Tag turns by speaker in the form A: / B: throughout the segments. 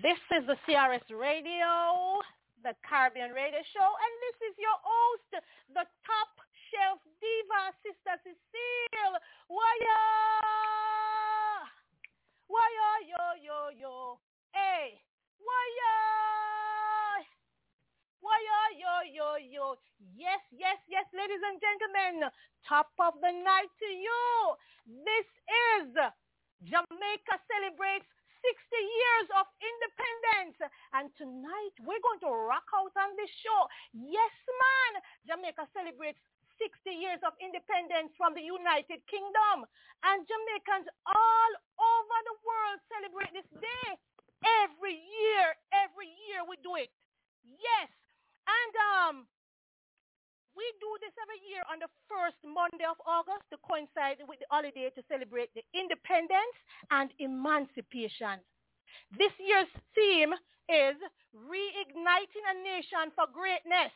A: This is the CRS Radio, the Caribbean Radio Show, and this is your host, the top shelf diva, Sister Cecile. Waya! Waya, yo, yo, yo. Hey, waya! Waya, yo, yo, yo. Yes, yes, yes, ladies and gentlemen, top of the night to you. This is Jamaica celebrates 60 years of independence. And tonight we're going to rock out on this show. Yes, man. Jamaica celebrates 60 years of independence from the United Kingdom. And Jamaicans all over the world celebrate this day. Every year, every year we do it. Yes. And um, we do this every year on the first Monday of August to coincide with the holiday to celebrate the independence and emancipation. This year's theme is Reigniting a Nation for Greatness.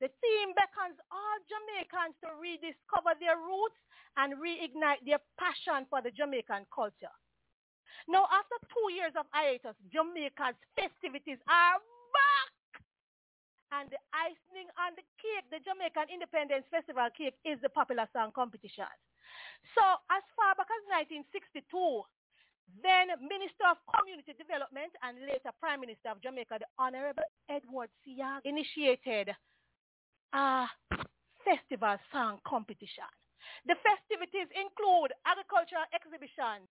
A: The theme beckons all Jamaicans to rediscover their roots and reignite their passion for the Jamaican culture. Now, after two years of hiatus, Jamaica's festivities are and the icing on the cake, the Jamaican Independence Festival cake, is the popular song competition. So as far back as 1962, then Minister of Community Development and later Prime Minister of Jamaica, the Honorable Edward Seaga, initiated a festival song competition. The festivities include agricultural exhibition,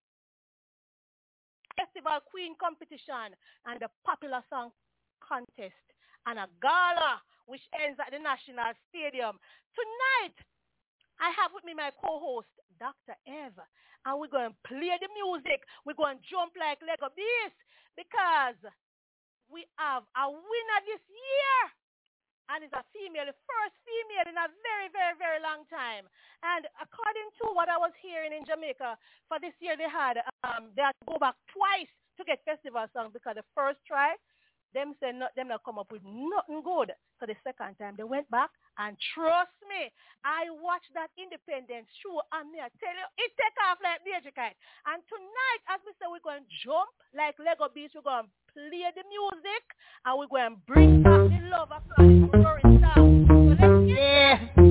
A: festival queen competition, and the popular song contest and a gala which ends at the National Stadium. Tonight, I have with me my co-host, Dr. Eva, and we're going to play the music. We're going to jump like Leggo Beast because we have a winner this year. And it's a female, the first female in a very, very, very long time. And according to what I was hearing in Jamaica, for this year they had, um, they had to go back twice to get festival songs because the first try, them say not, them not come up with nothing good. So the second time they went back and trust me, I watched that independence show and me I tell you, it take off like major kite. And tonight, as we say, we're going to jump like Leggo Beast. We're going to play the music and we're going to bring back the love of life. Roaring sound. So let's get
B: Yeah,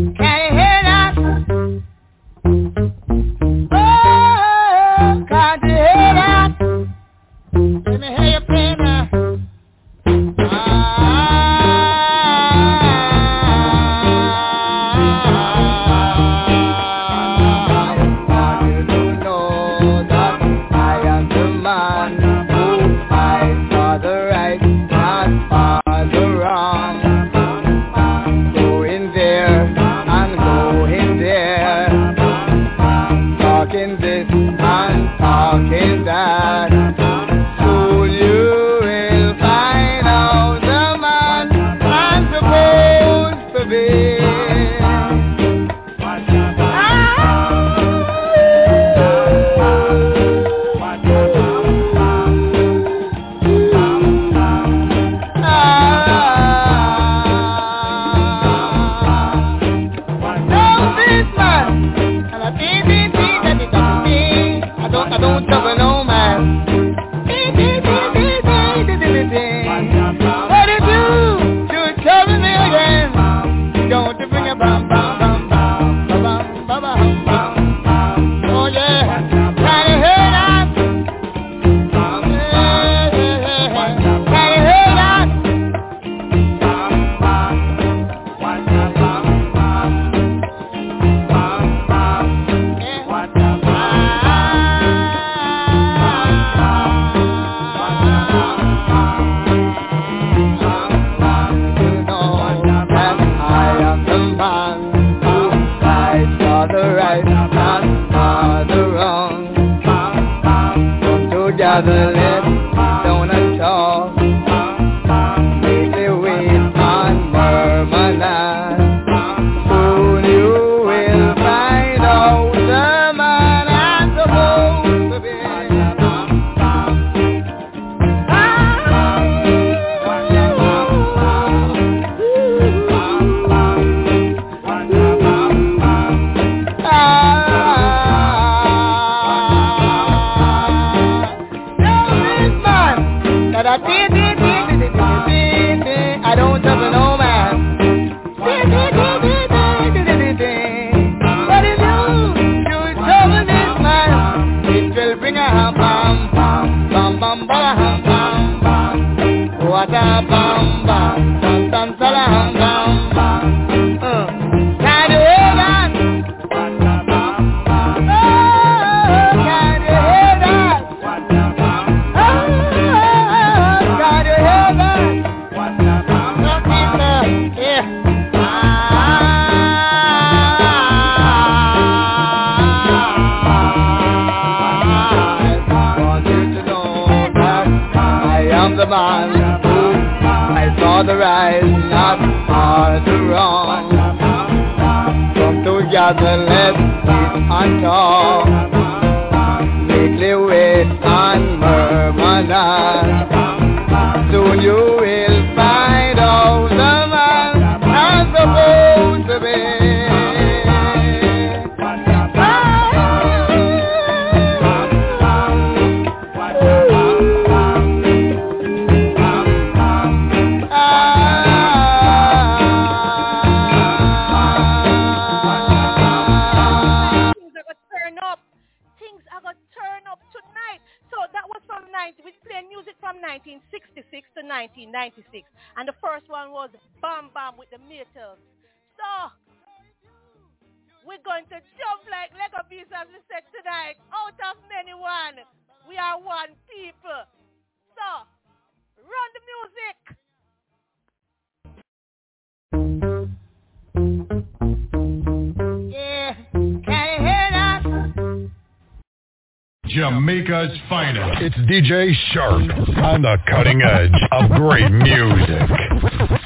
B: Jamaica's finest. It's DJ Sharp on the cutting edge of great music.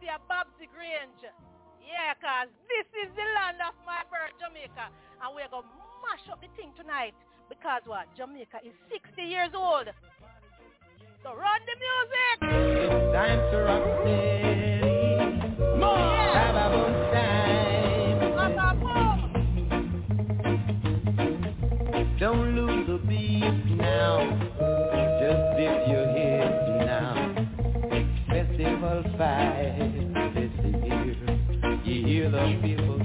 C: the above the
A: Grange. Yeah, cause this is the land of my birth, Jamaica. And we're going to mash up the thing tonight. Because what? Jamaica is 60 years old. So run the music.
D: Time to rock Don't lose the beat now. Just dip your head now. Festival 5 hear the people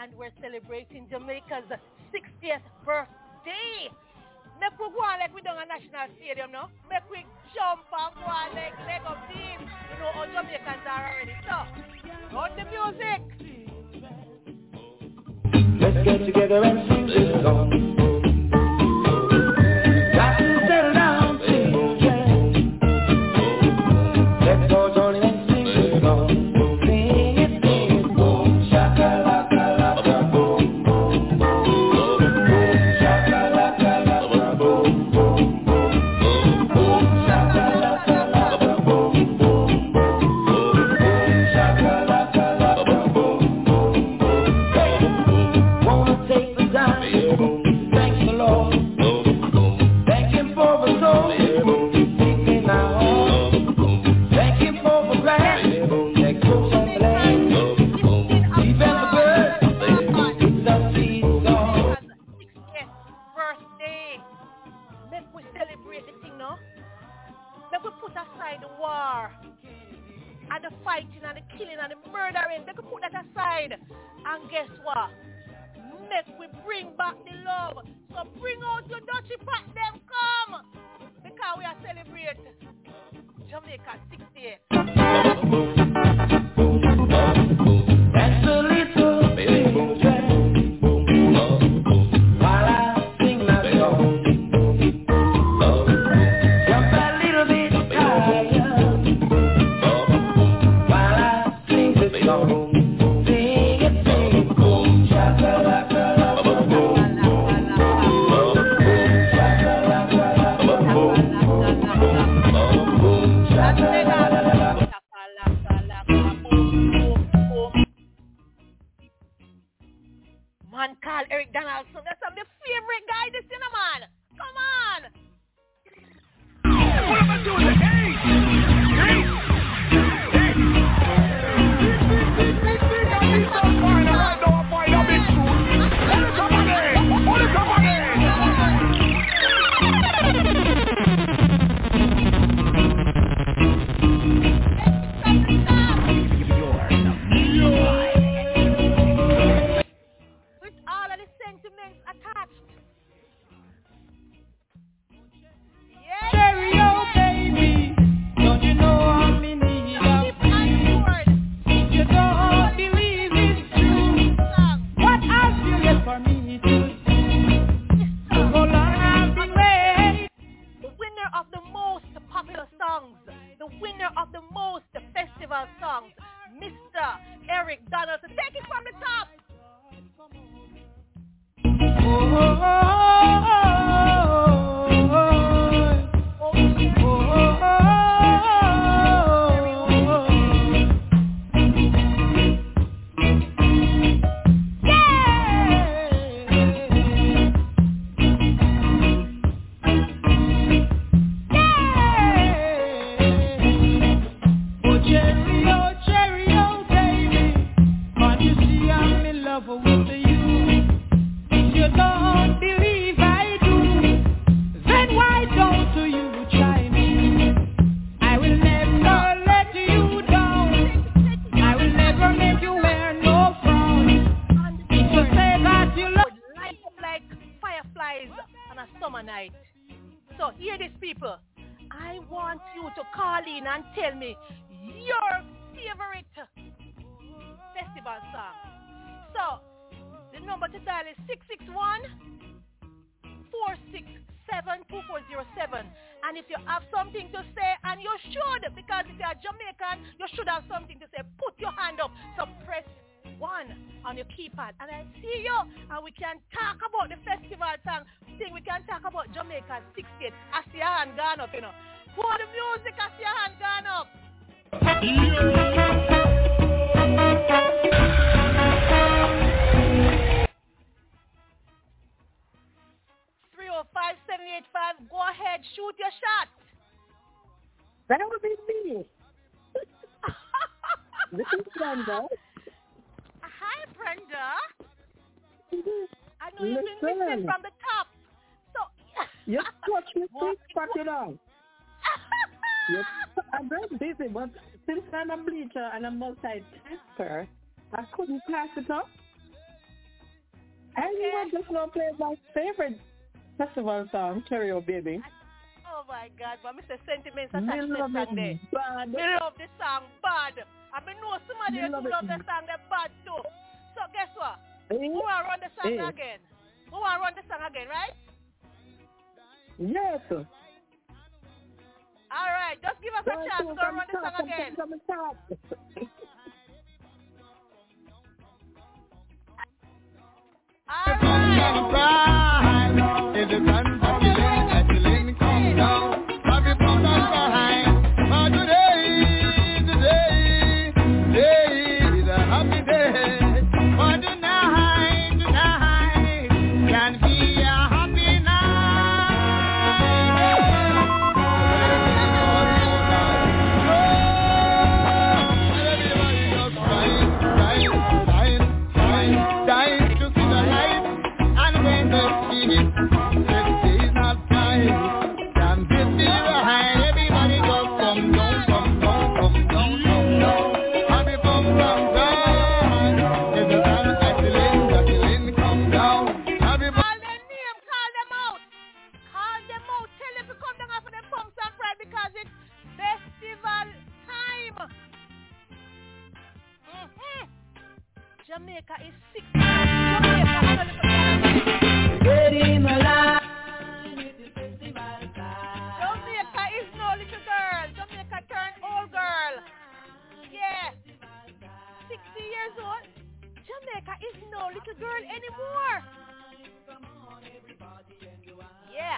A: and we're celebrating
D: Jamaica's 60th birthday. Make we go on like we done a national stadium no. Make we jump and go on like leg team. You know how Jamaicans are already. So, on the music.
A: Let's get together and sing this song. Oh go ahead, shoot your shot.
E: Then it would be me. this Brenda.
A: Hi, Brenda. I know you've been listening from the top. So
E: yes, watch me speak, it out. I'm very busy, but since I'm a bleacher and a multitasker, I couldn't pass it up. And you just going to play my favorite festival song, "Cherry, Your Baby.
A: Oh my God, but Mr. Sentiments attached to.
E: Bad.
A: I love this song bad. I mean, know somebody who
E: love,
A: love the song that bad too. So guess what?
E: Eh?
A: Who on run the song
E: eh?
A: again? Who are run the song again, right?
E: Yes.
A: All right, just give us a chance. Go run the song again. All right.
B: Come down. Have you found
A: out? years old, Jamaica is no little girl anymore. Yeah.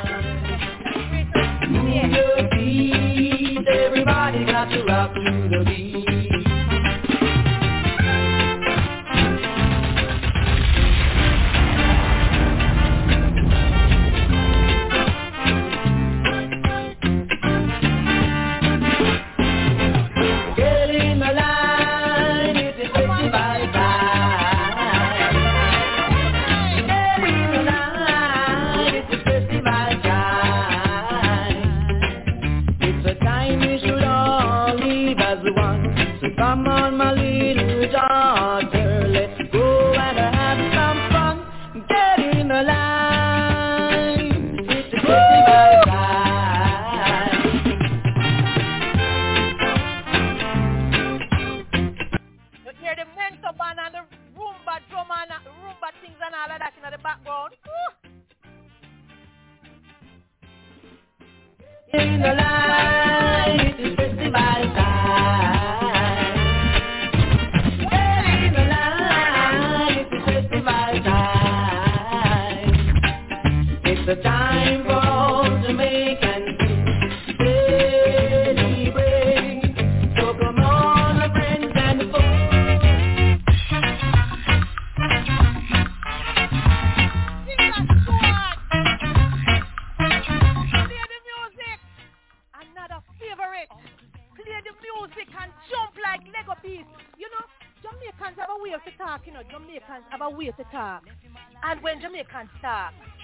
F: Everybody got to rock to the beat.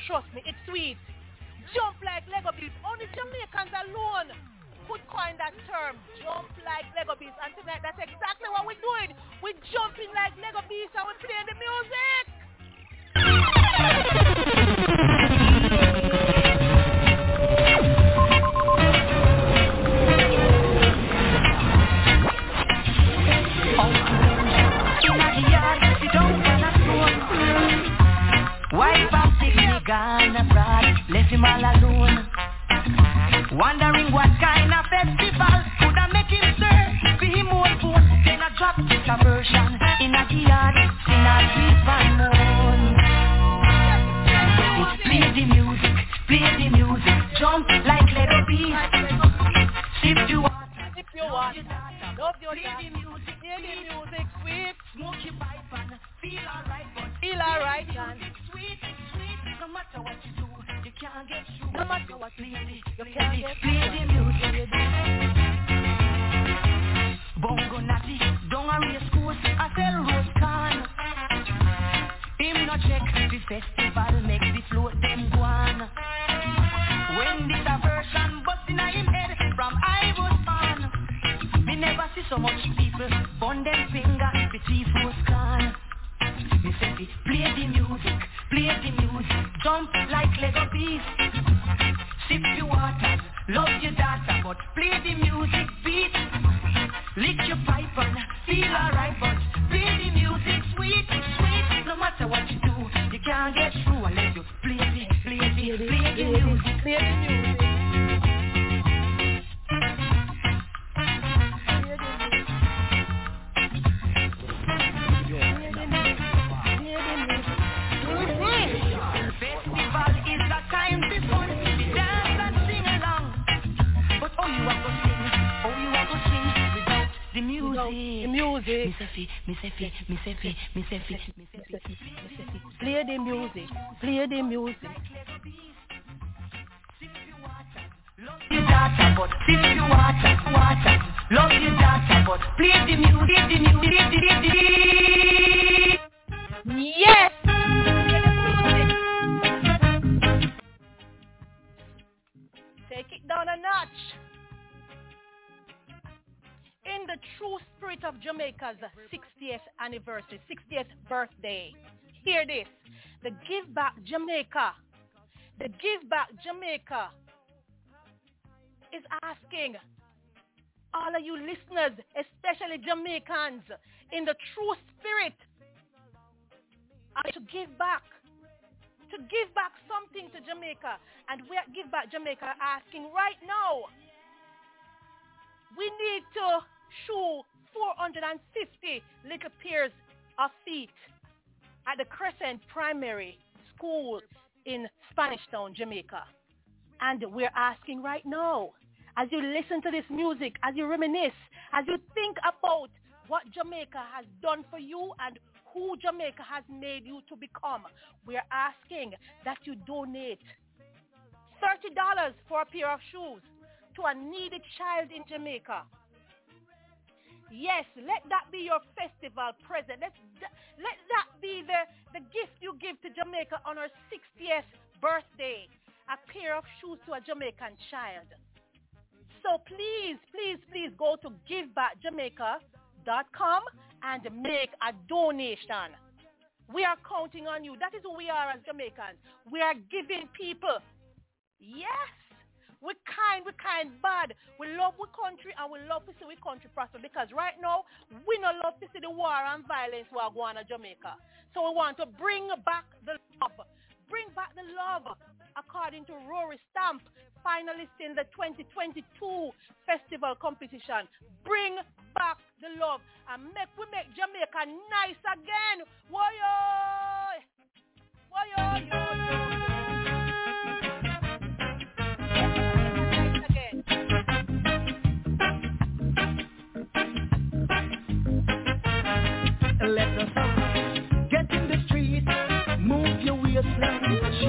A: Trust me, and
F: abroad, left him all alone. Wondering what kind
G: me say fi, me say
A: Jamaica, the Give Back Jamaica is asking all of you listeners, especially Jamaicans, in the true spirit, to give back. To give back something to Jamaica. And we at Give Back Jamaica are asking right now, we need to show 450 little pairs of feet at the Crescent Primary School in Spanish Town, Jamaica. And we're asking right now, as you listen to this music, as you reminisce, as you think about what Jamaica has done for you and who Jamaica has made you to become, we're asking that you donate $30 for a pair of shoes to a needy child in Jamaica. Yes, let that be your festival present. Let, let that be the, the gift you give to Jamaica on her 60th birthday. A pair of shoes to a Jamaican child. So please, please, please go to givebackjamaica.com and make a donation. We are counting on you. That is who we are as Jamaicans. We are giving people. Yes. We're kind, we're kind bad. We love our country and we love to see our country prosper because right now we don't love to see the war and violence we are going in Jamaica. So we want to bring back the love. Bring back the love according to Rory Stamp, finalist in the 2022 festival competition. Bring back the love and make we make Jamaica nice again. Woyo! Woyo! Yo, yo,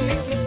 A: make me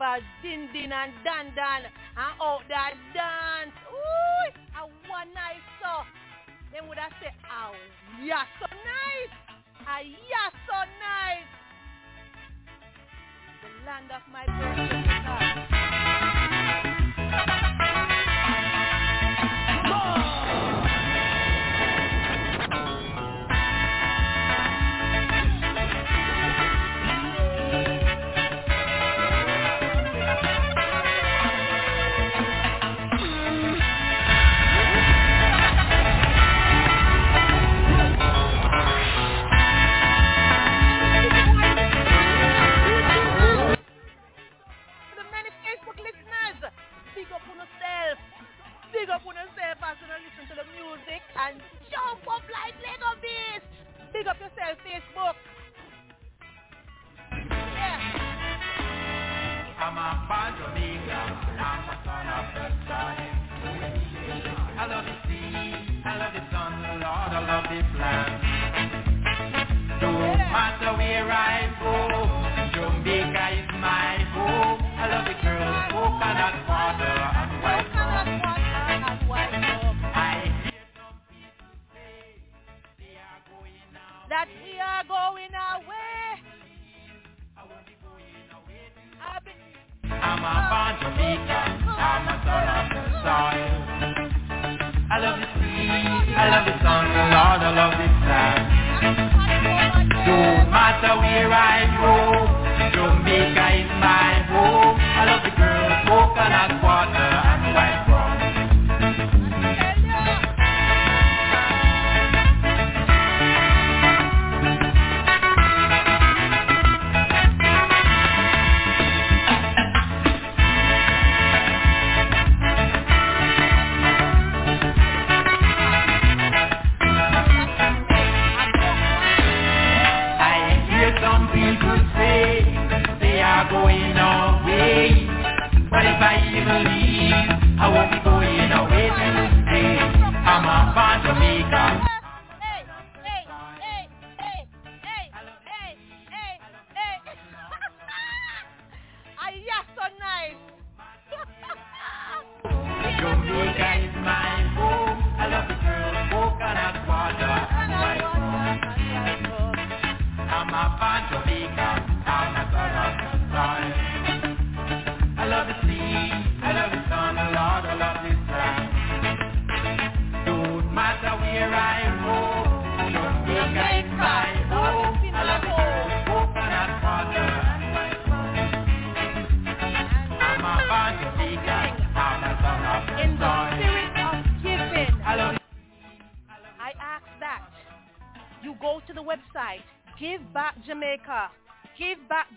A: festival, din din and dan dan, and out there dance. Ooh, a one night so. Them would I say, oh, yeah, so nice. Ah, yeah, so nice. The land of my birth, Big up yourself, Facebook. Yeah.
D: I'm a Jamaican, I'm a son of the sun. I love the sea, I love the sun, Lord, I love this land. No matter where I go, Jamaica
A: That we are going away.
D: I won't be going away.
A: I've been
D: I'm a born Jamaican, I'm a son of the soil. I love the sea, I love the sun, Lord, I love this land. No matter where I go,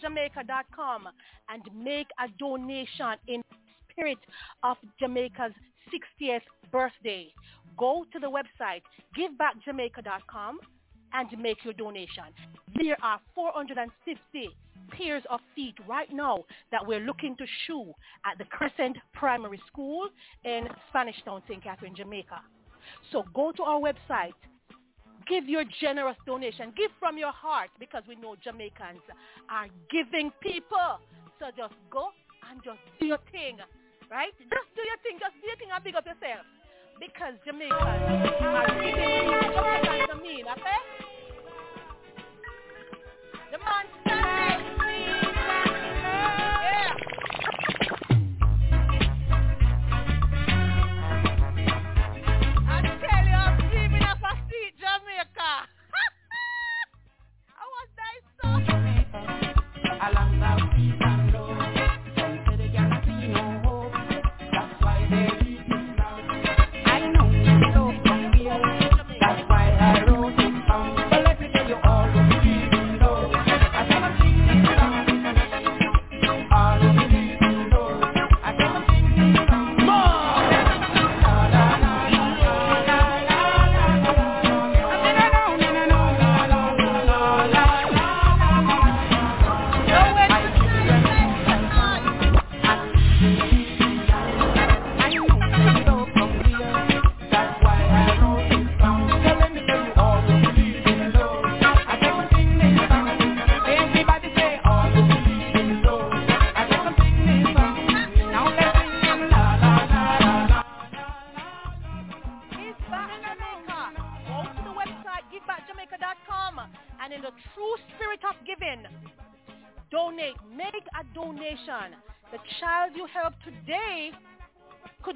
A: givebackjamaica.com, and make a donation in spirit of Jamaica's 60th birthday. Go to the website givebackjamaica.com and make your donation. There are 450 pairs of feet right now that we're looking to shoe at the Crescent Primary School in Spanish Town, St. Catherine, Jamaica. So go to our website, give your generous donation, give from your heart because we know Jamaicans are giving people. So just go and just do your thing, right? Just do your thing, just do your thing and big up yourself because Jamaicans are giving people mean, okay? The man standing, a
H: la salsita.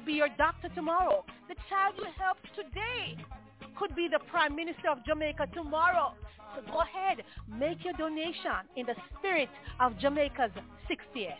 H: be your doctor tomorrow. The child you helped today could be the Prime Minister of Jamaica tomorrow. So go ahead, make your donation in the spirit of Jamaica's 60th.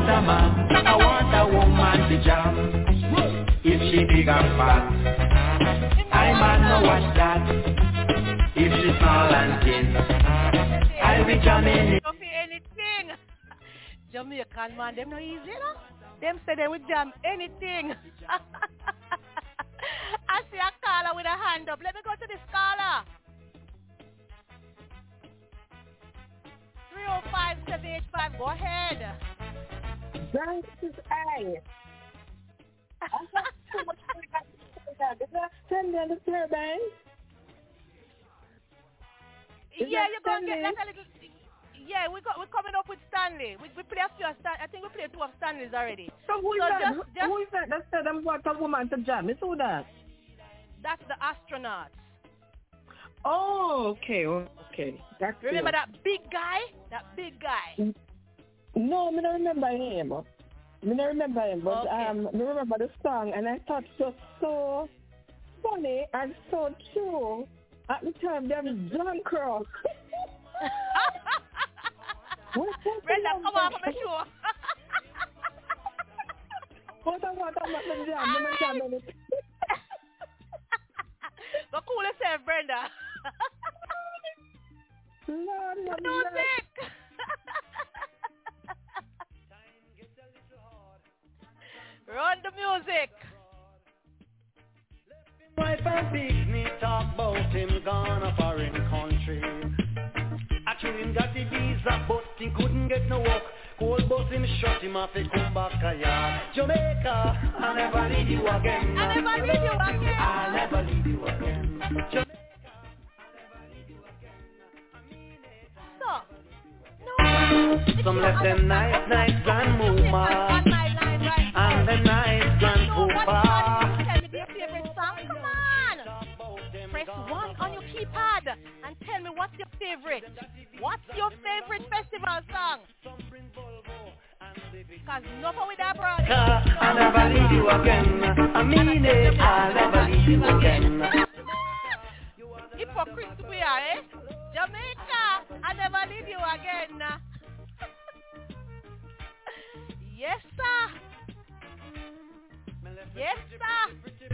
I: Who a man, I want a woman to jam.
D: If she big and fat, I man no watch that. If she small and thin, I'll be jamming.
A: Don't feel anything. Jamaican man, them no easy, no? Them say they would jam anything. I see a caller with a hand up. Let me go to this caller. 305-785, go ahead.
E: Thanks, I. I have so much. Is that Sunday on the Fairbanks? Is
A: yeah, you're going to get
E: Stanley?
A: that a little... Yeah, we got, we're coming up with Stanley. We, we play a few of Stan, I think we played two of Stanley's already.
E: So who is
A: So
E: that?
A: just- just-
E: who is that that said I'm want a woman to jam? It's who that?
A: That's the astronauts.
E: Oh, okay, okay. That's
A: Remember
E: it.
A: that big guy? That big guy. Mm.
E: No, I don't remember him. I don't remember him, but
A: Okay.
E: um, I remember the song, and I thought it was so funny and so true. At the time, them John Cross.
A: Brenda, come on for show.
E: What I want, I want them jam, them jam on it.
A: But cool yourself, Brenda.
E: Lord, Lord, Lord.
A: Run the music.
D: Wife and business talk about him gone a foreign country. Actually him got the visa but he couldn't get no work. Cold bus him shut him off he come back a yard. Jamaica, I never leave you again.
A: I never leave you again.
D: I never leave you again. Jamaica.
A: So. No.
D: Some left them nice, nice grand move man. And them nice grand
A: No, what song tell me your favorite song? Come on. Press one on your keypad and tell me what's your favorite. What's your favorite festival song? Cause nothing with that, bro.
D: I never leave you again. I mean it, I never leave you again.
A: Hypocrite we are, eh? Jamaica, I never leave you again. yes, sir. Yes, sir.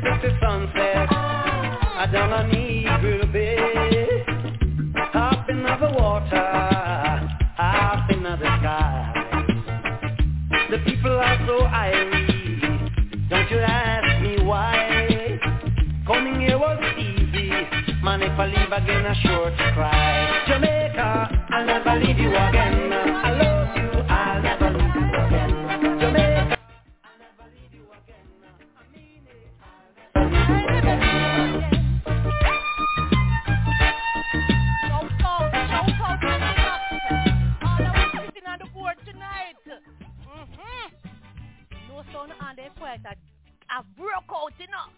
D: Pretty sunset, I down on Eagle Bay. Half in the water, half in the sky. The people are so irie, don't you ask me why. Coming here was easy, man if I leave again I sure to cry. Jamaica, I'll never leave you again.
A: Sound on the quiet. I, I broke out, you know.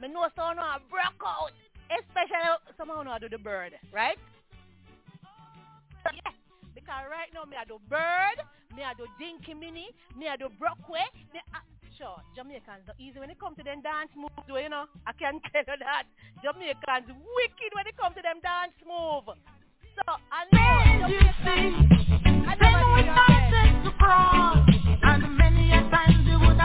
A: Me know sound I broke out. Especially someone who do the bird, right? Yeah. Because right now me I do bird, me I do dinky mini, me I do brockway, me I, sure, Jamaicans not easy when it comes to them dance moves, you know. I can tell you that. Jamaicans wicked when it comes to them dance move. So I know Jamaicans, I never see your best.
G: to cross, and many a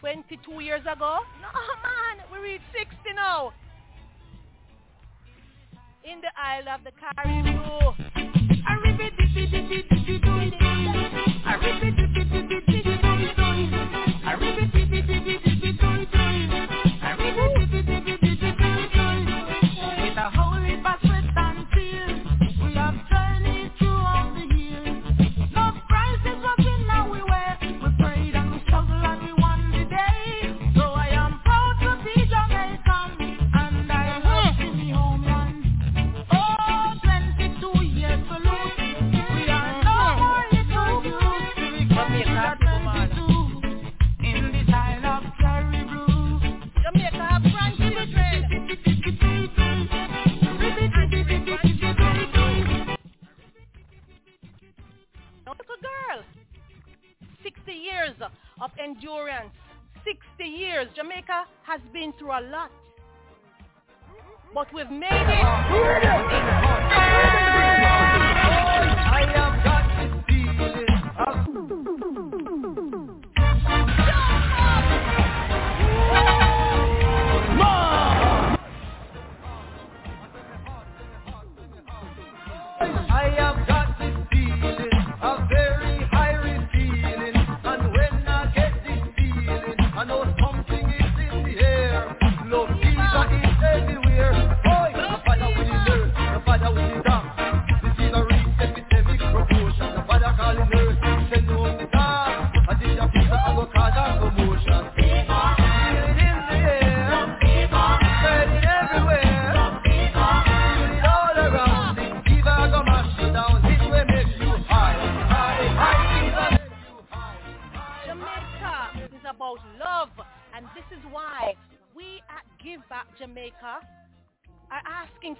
A: 22 years ago? No, man, we reached 60 now. In the Isle of the Caribou. Through a lot. But we've made it.
F: I have got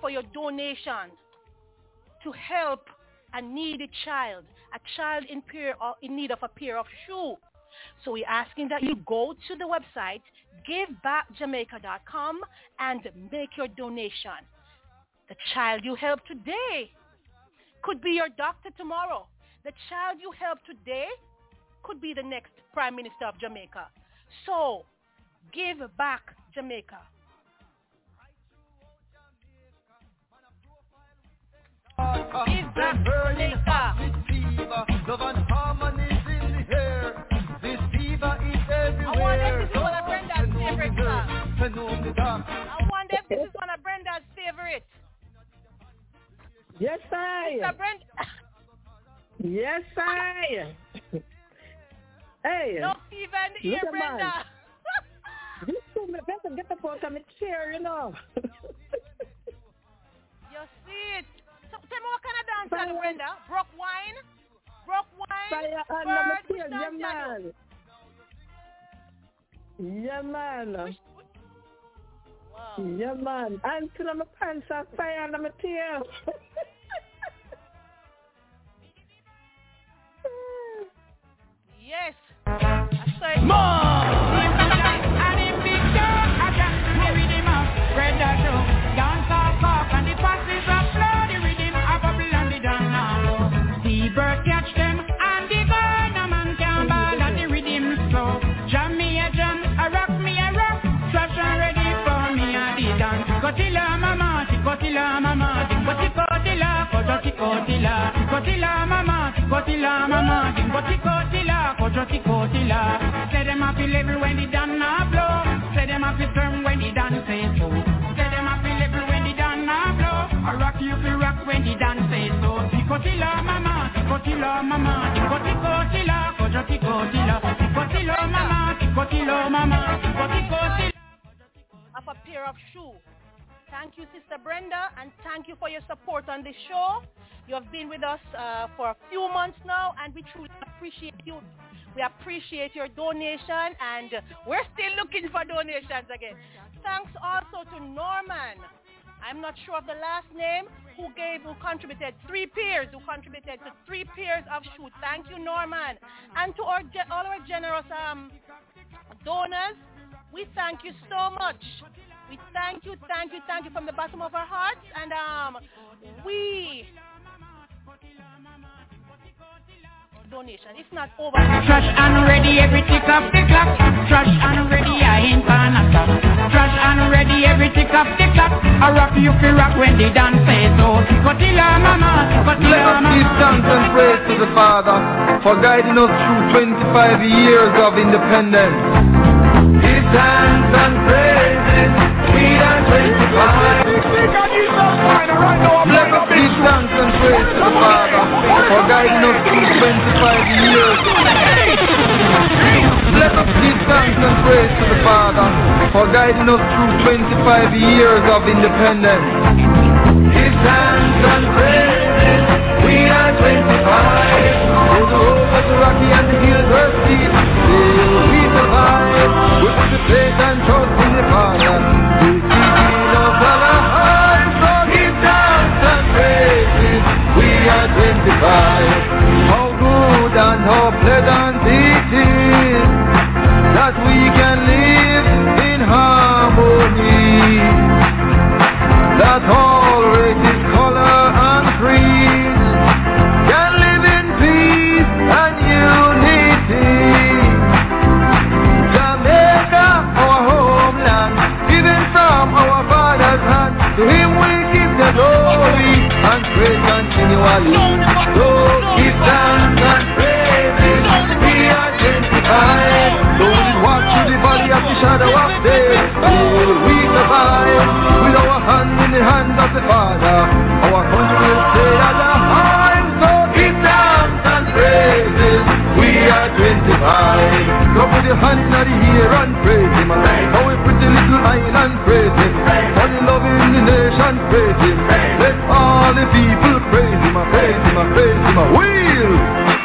A: for your donations to help a needy child, a child in, pair or uh, in need of a pair of shoes. So we're asking that you go to the website givebackjamaica.com and make your donation. The child you help today could be your doctor tomorrow. The child you help today could be the next Prime Minister of Jamaica. So, give back Jamaica. I wonder if this is one of Brenda's favorite songs.
F: Send home the dark.
A: I wonder if this is one of Brenda's favorite.
E: Yes, I.
A: Mr. Brenda,
E: Yes, I. hey.
A: no fever in the ear, Brenda.
E: mine. This two me better get up out of my chair, you know.
A: you see it. So, tell me what kind of dance are
E: Fire.
A: Brenda? Broke wine? Broke wine?
E: Fire
A: Bird?
E: under my
A: Which
E: chair,
A: dance
E: yeah,
A: you
E: man. Yeah, man.
A: do? Which, which, wow.
E: Yeah, man. Until my pants are fire under my tail.
A: Yes. I saw it.
G: Kotila mama, kotila mama, kotila, kotila, kotila. Say them feel every when the dance a blow. Say them feel firm when the dance say so. Say them feel every when the dance a blow. A rock you feel rock when the dance say so. Kotila mama, kotila mama, kotila, kotila, kotila, kotila mama, kotila mama, kotila.
A: of a pair of shoes. Thank you, Sister Brenda, and thank you for your support on this show. You have been with us uh, for a few months now, and we truly appreciate you. We appreciate your donation, and we're still looking for donations again. Thanks also to Norman. I'm not sure of the last name, who gave, who contributed three pairs, who contributed to three pairs of shoes. Thank you, Norman. And to our, all our generous um, donors, we thank you so much. We thank you, thank you, thank you from the bottom of our hearts. And um, we donation. If not over.
F: Trash and ready, every tick of the clock. Trash and ready, I ain't gonna stop. Trash and ready, every tick of the clock. I rock you feel rock when the dance says so. Kotila mama,
J: Let us give thanks and praise to the Father for guiding us through 25 years of independence. Give thanks and praises, we are 25. Let us and praise the Father for guiding us through 25 years. Let us and praise to the Father for guiding us through 25 years of independence. Give thanks and praises, we are 25. Though the road was rocky and the hills were steep, we survived. We put the faith and trust in the Father. 25. How good and how pleasant it is that we can live in harmony shadow of death, still we survive with our hand in the hand of the Father. Our country will stay at the heart, so give thanks and praises. We are 25. So put your hand the ear and praise Him. How a pretty little island praise Him. All the love in the nation praise Him. Let all the people praise Him, praise Him, praise Him. Will.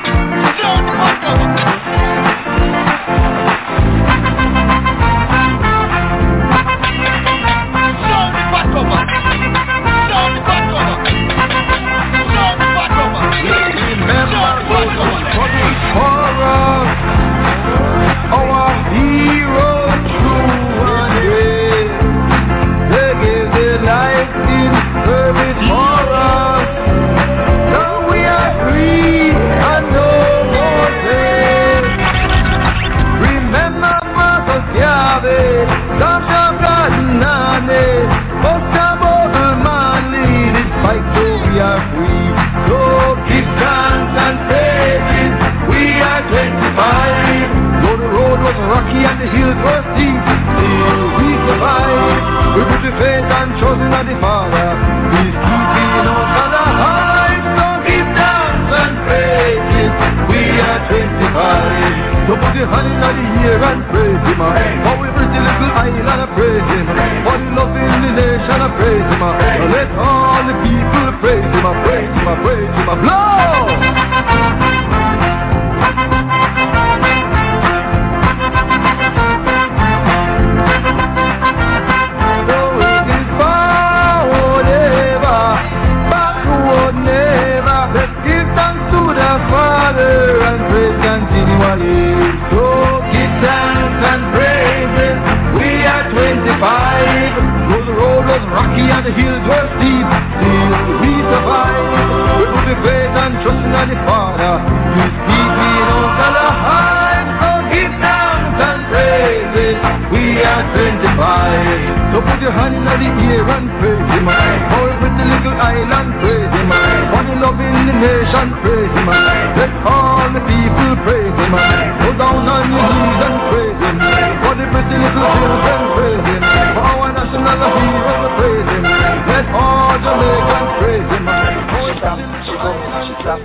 J: Stop,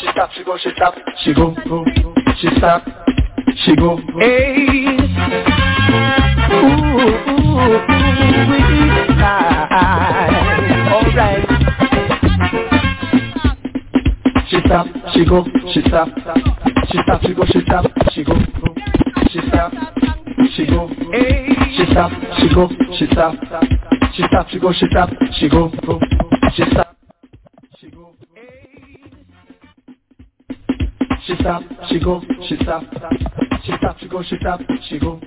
J: she go, stop, she go, she stop, she go, go, she stop, she go. Hey. Ooh, ooh, ooh, Alright. She stop, she go, she stop, she stop, she go, she stop, she go, she stop, she go, she stop, she go, she stop, she stop, she go, she stop, she go, she stop, She stop, she go, she stop, she stop, she go, she stop, she go,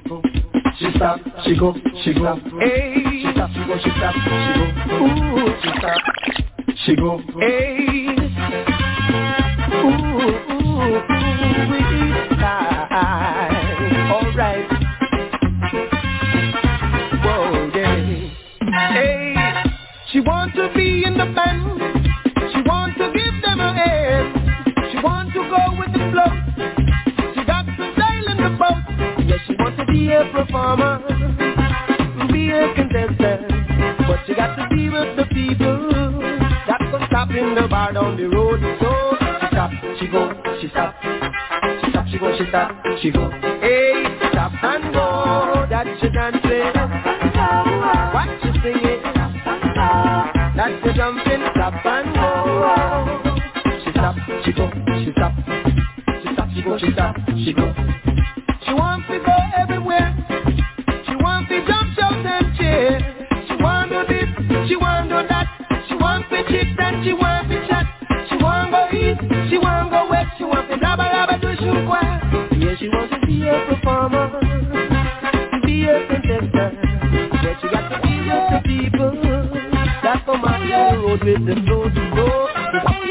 J: she stop, she go, she go, she stop, she go, she stop, she go, ooh, she stop, she go, ooh, ooh,
H: it's time. Alright. Whoa, yeah. Hey, she wants to be be a performer, be a contestant. But you got to be with the people that can stop in the bar down the road. So she stop, she go, she stop. She stop, she go, she stop, she go. Hey, stop and go. That's your dancing. What you singing? That's your jumping. Stop and go. She stop, she go, she stop. She stop, she go, she stop, she go. She wants to go everywhere. She wants to jump, shout and cheer. She want to this, she want to that. She want to chip and she want to chat. She want go east, she want go west. She want to dabba dabba do shoot Yeah, she wants to be a performer, be a contestant. But she got to be with the people that come out the road with the flow to go. Oh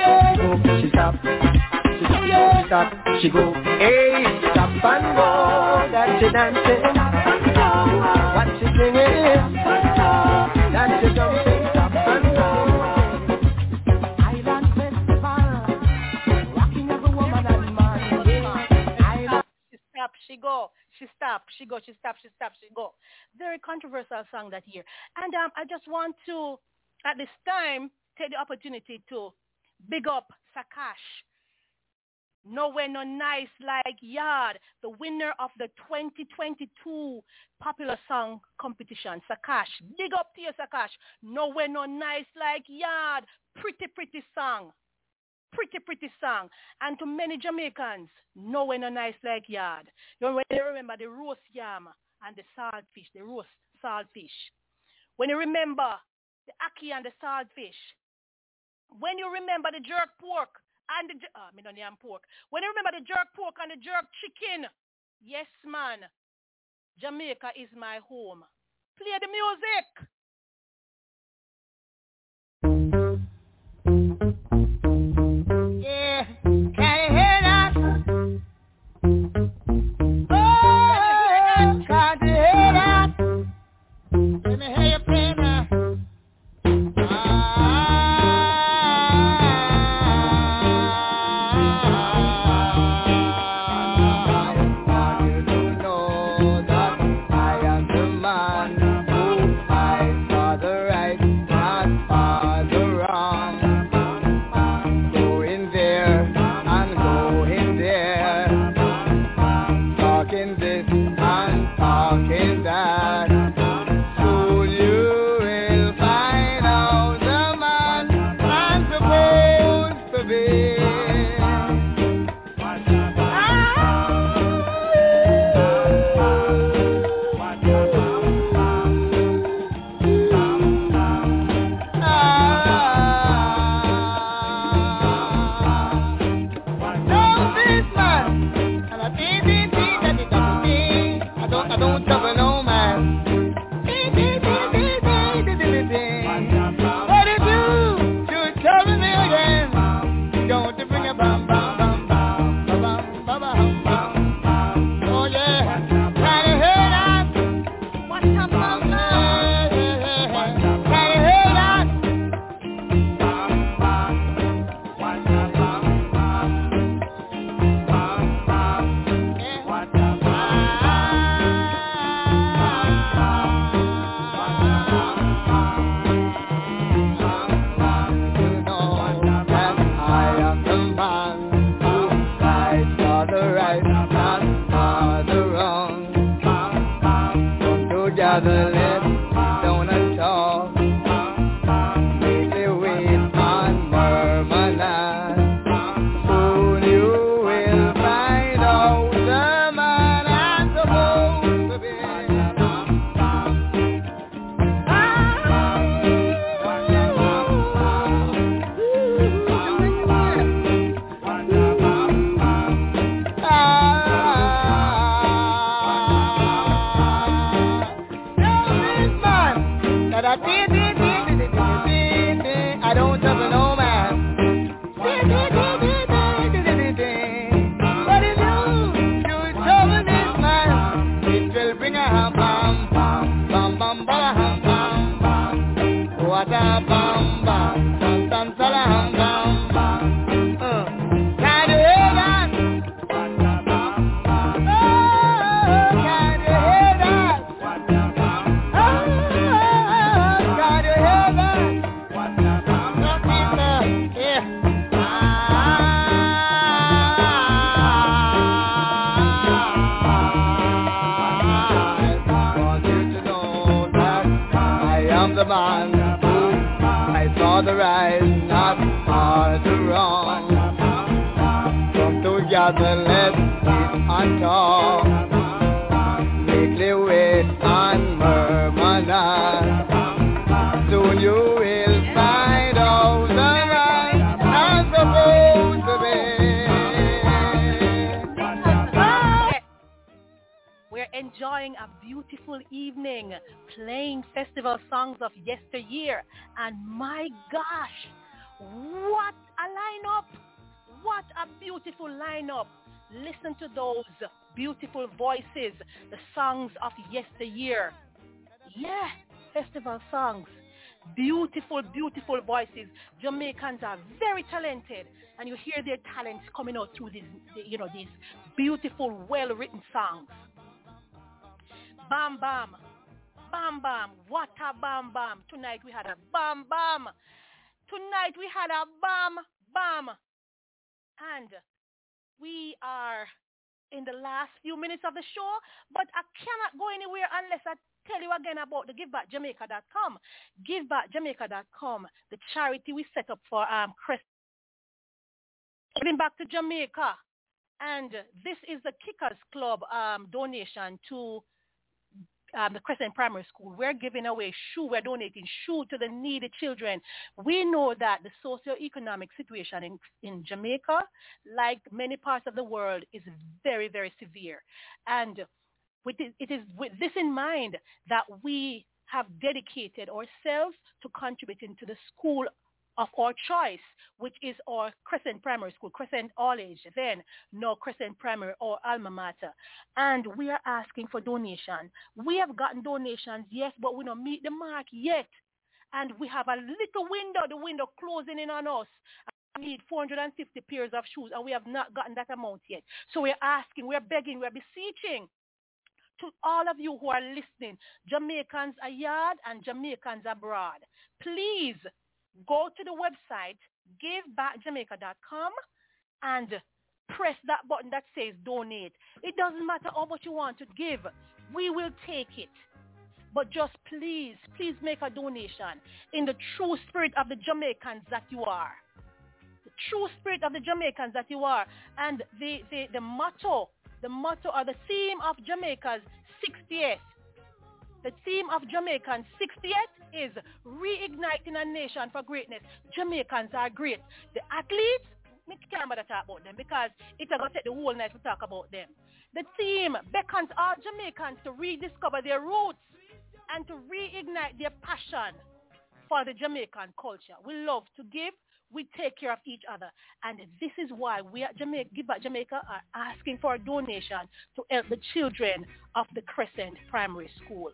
H: oh, she stop. She stop, she stop, she go. Hey, stop and go. That's she dancing. What she singing? She jumping.
B: She go. She stop, she go, she stop, she stop, she go. Very controversial song that year. And um, I just want to, at this time, take the opportunity to big up Sakash. Nowhere no nice like Yard, the winner of the 2022 popular song competition. Sakash, big up to you, Sakash. Nowhere no nice like Yard, pretty pretty song pretty, pretty song. And to many Jamaicans, nowhere no nice like yard. You remember the roast yam and the saltfish, the roast saltfish. When you remember the ackee and the saltfish. When you remember the jerk pork and the, uh, me don't pork. When you remember the jerk pork and the jerk chicken. Yes, man. Jamaica is my home. Play the music.
A: Playing festival songs of yesteryear. And my gosh, what a lineup! What a beautiful lineup. Listen to those beautiful voices, the songs of yesteryear. Yeah, festival songs. Beautiful, beautiful voices. Jamaicans are very talented, and you hear their talents coming out through these, you know, these beautiful, well-written songs. Bam Bam, Bam Bam, what a Bam Bam. Tonight we had a Bam Bam. Tonight we had a Bam Bam. And we are in the last few minutes of the show, but I cannot go anywhere unless I tell you again about the GiveBackJamaica.com. GiveBackJamaica.com, the charity we set up for um, Chris. Giving back to Jamaica. And this is the Kickers Club um, donation to um, the Crescent Primary School. We're giving away shoe. We're donating shoe to the needy children. We know that the socio-economic situation in, in Jamaica, like many parts of the world, is very, very severe. And with it, it is with this in mind that we have dedicated ourselves to contributing to the school of our choice, which is our Crescent Primary School, Crescent All Age, then no Crescent Primary or Alma Mater. And we are asking for donation. We have gotten donations, yes, but we don't meet the mark yet. And we have a little window, the window closing in on us. We need 450 pairs of shoes, and we have not gotten that amount yet. So we're asking, we're begging, we're beseeching to all of you who are listening, Jamaicans abroad and Jamaicans abroad, please go to the website givebackjamaica.com and press that button that says donate. It doesn't matter how much you want to give. We will take it. But just please, please make a donation in the true spirit of the Jamaicans that you are. The true spirit of the Jamaicans that you are. And the, the, the motto, the motto or the theme of Jamaica's 60th the theme of Jamaicans 68 is reigniting a nation for greatness. Jamaicans are great. The athletes, me can't bother talk about them because it's going to take the whole night to talk about them. The team beckons all Jamaicans to rediscover their roots and to reignite their passion for the Jamaican culture. We love to give. We take care of each other. And this is why we at Jamaica, Give Back Jamaica are asking for a donation to help the children of the Crescent Primary School.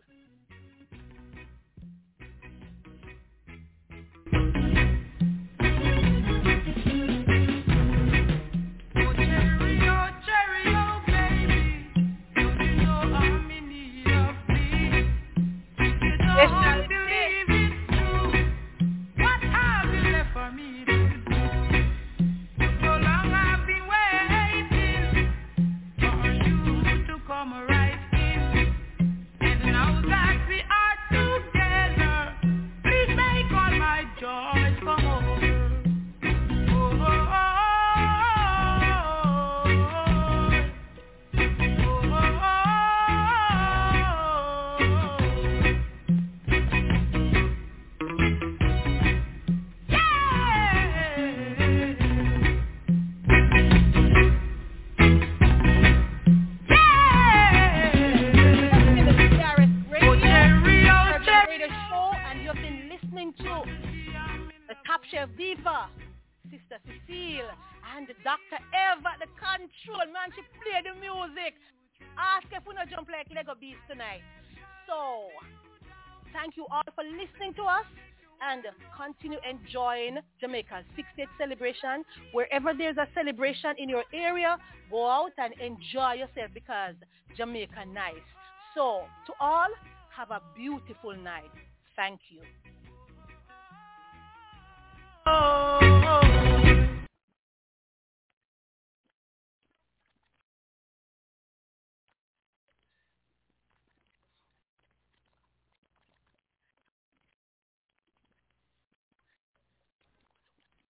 A: join Jamaica's 60th celebration. Wherever there's a celebration in your area, go out and enjoy yourself because Jamaica nice. So to all, have a beautiful night. Thank you. Oh.